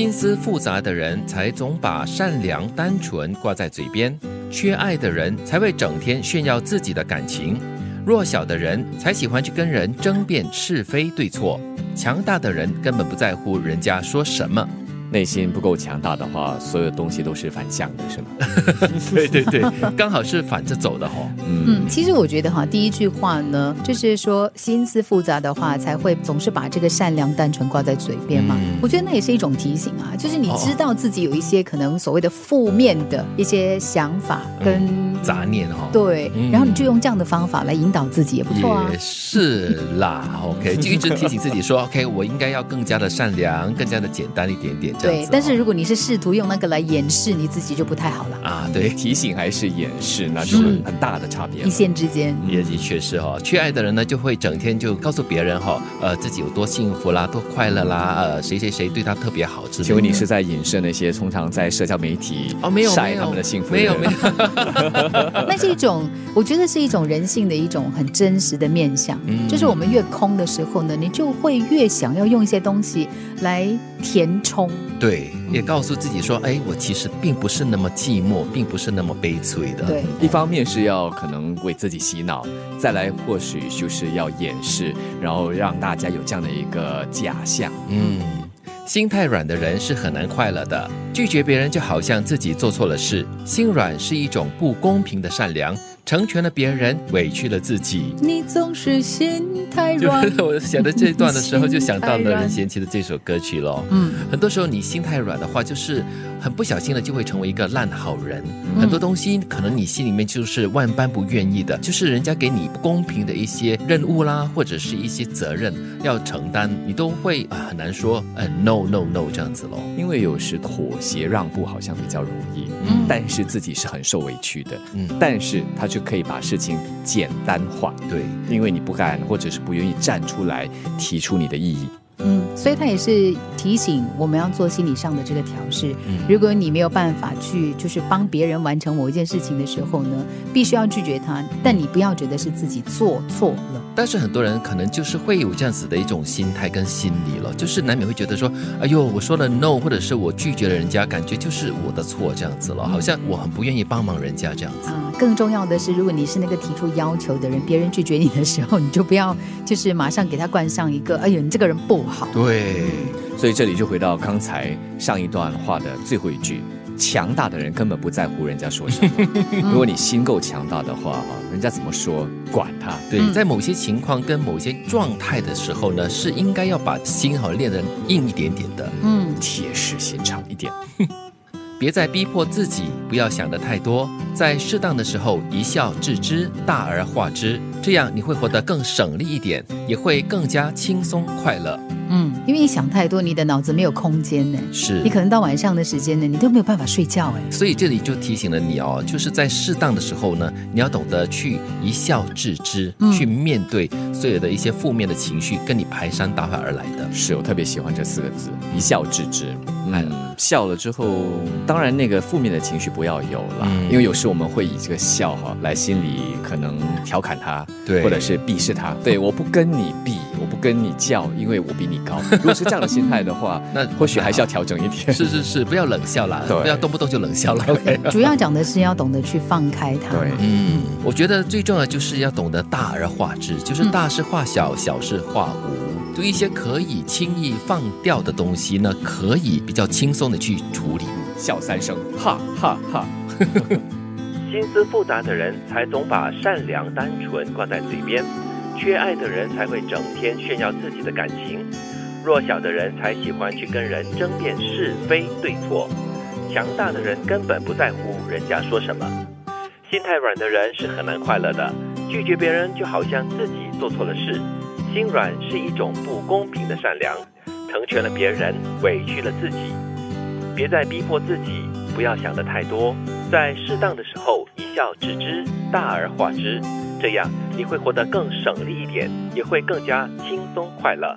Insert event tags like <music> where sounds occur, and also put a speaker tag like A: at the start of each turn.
A: 心思复杂的人才总把善良单纯挂在嘴边，缺爱的人才会整天炫耀自己的感情，弱小的人才喜欢去跟人争辩是非对错，强大的人根本不在乎人家说什么。
B: 内心不够强大的话，所有东西都是反向的，是吗？<laughs>
A: 对对对，刚好是反着走的哈。
C: 嗯，其实我觉得哈，第一句话呢，就是说心思复杂的话，才会总是把这个善良单纯挂在嘴边嘛。我觉得那也是一种提醒啊，就是你知道自己有一些可能所谓的负面的一些想法跟
A: 杂念哈。
C: 对，然后你就用这样的方法来引导自己，也不错啊。
A: 也是啦，OK，就一直提醒自己说，OK，我应该要更加的善良，更加的简单一点点。
C: 对，但是如果你是试图用那个来掩饰你自己，就不太好了
A: 啊。<laughs> 对，
B: 提醒还是掩饰，那是很大的差别。
C: 一线之间，
A: 也的确是哈。缺爱的人呢，就会整天就告诉别人哈，呃，自己有多幸福啦，多快乐啦，呃，谁谁谁对他特别好。
B: 请问你是在影射那些通常在社交媒体
A: 哦，没有
B: 晒他们的幸福？
A: 没有没有，<laughs> <laughs>
C: 那是一种，我觉得是一种人性的一种很真实的面相。嗯，就是我们越空的时候呢，你就会越想要用一些东西来填充。
A: 对，也告诉自己说，哎，我其实并不是那么寂寞，并不是那么悲催的。
C: 对，
B: 一方面是要可能为自己洗脑，再来或许就是要掩饰，然后让大家有这样的一个假象。
A: 嗯，心太软的人是很难快乐的，拒绝别人就好像自己做错了事。心软是一种不公平的善良。成全了别人，委屈了自己。
C: 你总是心太软。<laughs>
A: 我写的这段的时候，就想到了任贤齐的这首歌曲喽。嗯，很多时候你心太软的话，就是很不小心的就会成为一个烂好人。很多东西可能你心里面就是万般不愿意的，就是人家给你不公平的一些任务啦，或者是一些责任要承担，你都会啊很难说嗯 no no no 这样子喽。
B: 因为有时妥协让步好像比较容易，嗯，但是自己是很受委屈的，嗯，但是他就。可以把事情简单化，
A: 对，
B: 因为你不敢或者是不愿意站出来提出你的意义。
C: 嗯，所以他也是提醒我们要做心理上的这个调试。如果你没有办法去就是帮别人完成某一件事情的时候呢，必须要拒绝他，但你不要觉得是自己做错了。
A: 但是很多人可能就是会有这样子的一种心态跟心理了，就是难免会觉得说，哎呦，我说了 no，或者是我拒绝了人家，感觉就是我的错这样子了，好像我很不愿意帮忙人家这样子。
C: 啊，更重要的是，如果你是那个提出要求的人，别人拒绝你的时候，你就不要就是马上给他冠上一个，哎呦，你这个人不好。
A: 对，
B: 所以这里就回到刚才上一段话的最后一句。强大的人根本不在乎人家说什么。<laughs> 如果你心够强大的话，哈，人家怎么说管他。
A: 对，在某些情况跟某些状态的时候呢，是应该要把心好练得硬一点点的，
B: 嗯，铁石心肠一点。<laughs>
A: 别再逼迫自己，不要想得太多，在适当的时候一笑置之，大而化之，这样你会活得更省力一点，也会更加轻松快乐。
C: 嗯，因为你想太多，你的脑子没有空间呢。
A: 是，
C: 你可能到晚上的时间呢，你都没有办法睡觉哎。
A: 所以这里就提醒了你哦，就是在适当的时候呢，你要懂得去一笑置之，去面对所有的一些负面的情绪，跟你排山倒海而来的。
B: 是我特别喜欢这四个字，一笑置之。嗯，笑了之后，当然那个负面的情绪不要有了，因为有时我们会以这个笑哈来心里可能调侃他，
A: 对，
B: 或者是鄙视他。对，我不跟你比，跟你叫，因为我比你高。<laughs> 如果是这样的心态的话，<laughs> 那或许还是要调整一点。
A: 是是是，不要冷笑啦，不要动不动就冷笑了。<laughs>
C: OK，主要讲的是要懂得去放开它。
B: 对，
A: 嗯，我觉得最重要就是要懂得大而化之，就是大事化小，小事化无。对一些可以轻易放掉的东西呢，可以比较轻松的去处理。
B: 笑三声，哈哈哈。
A: 心思复杂的人才总把善良单纯挂在嘴边，缺爱的人才会整天炫耀自己的感情，弱小的人才喜欢去跟人争辩是非对错，强大的人根本不在乎人家说什么。心太软的人是很难快乐的，拒绝别人就好像自己做错了事。心软是一种不公平的善良，成全了别人，委屈了自己。别再逼迫自己，不要想得太多，在适当的时候一笑置之，大而化之，这样你会活得更省力一点，也会更加轻松快乐。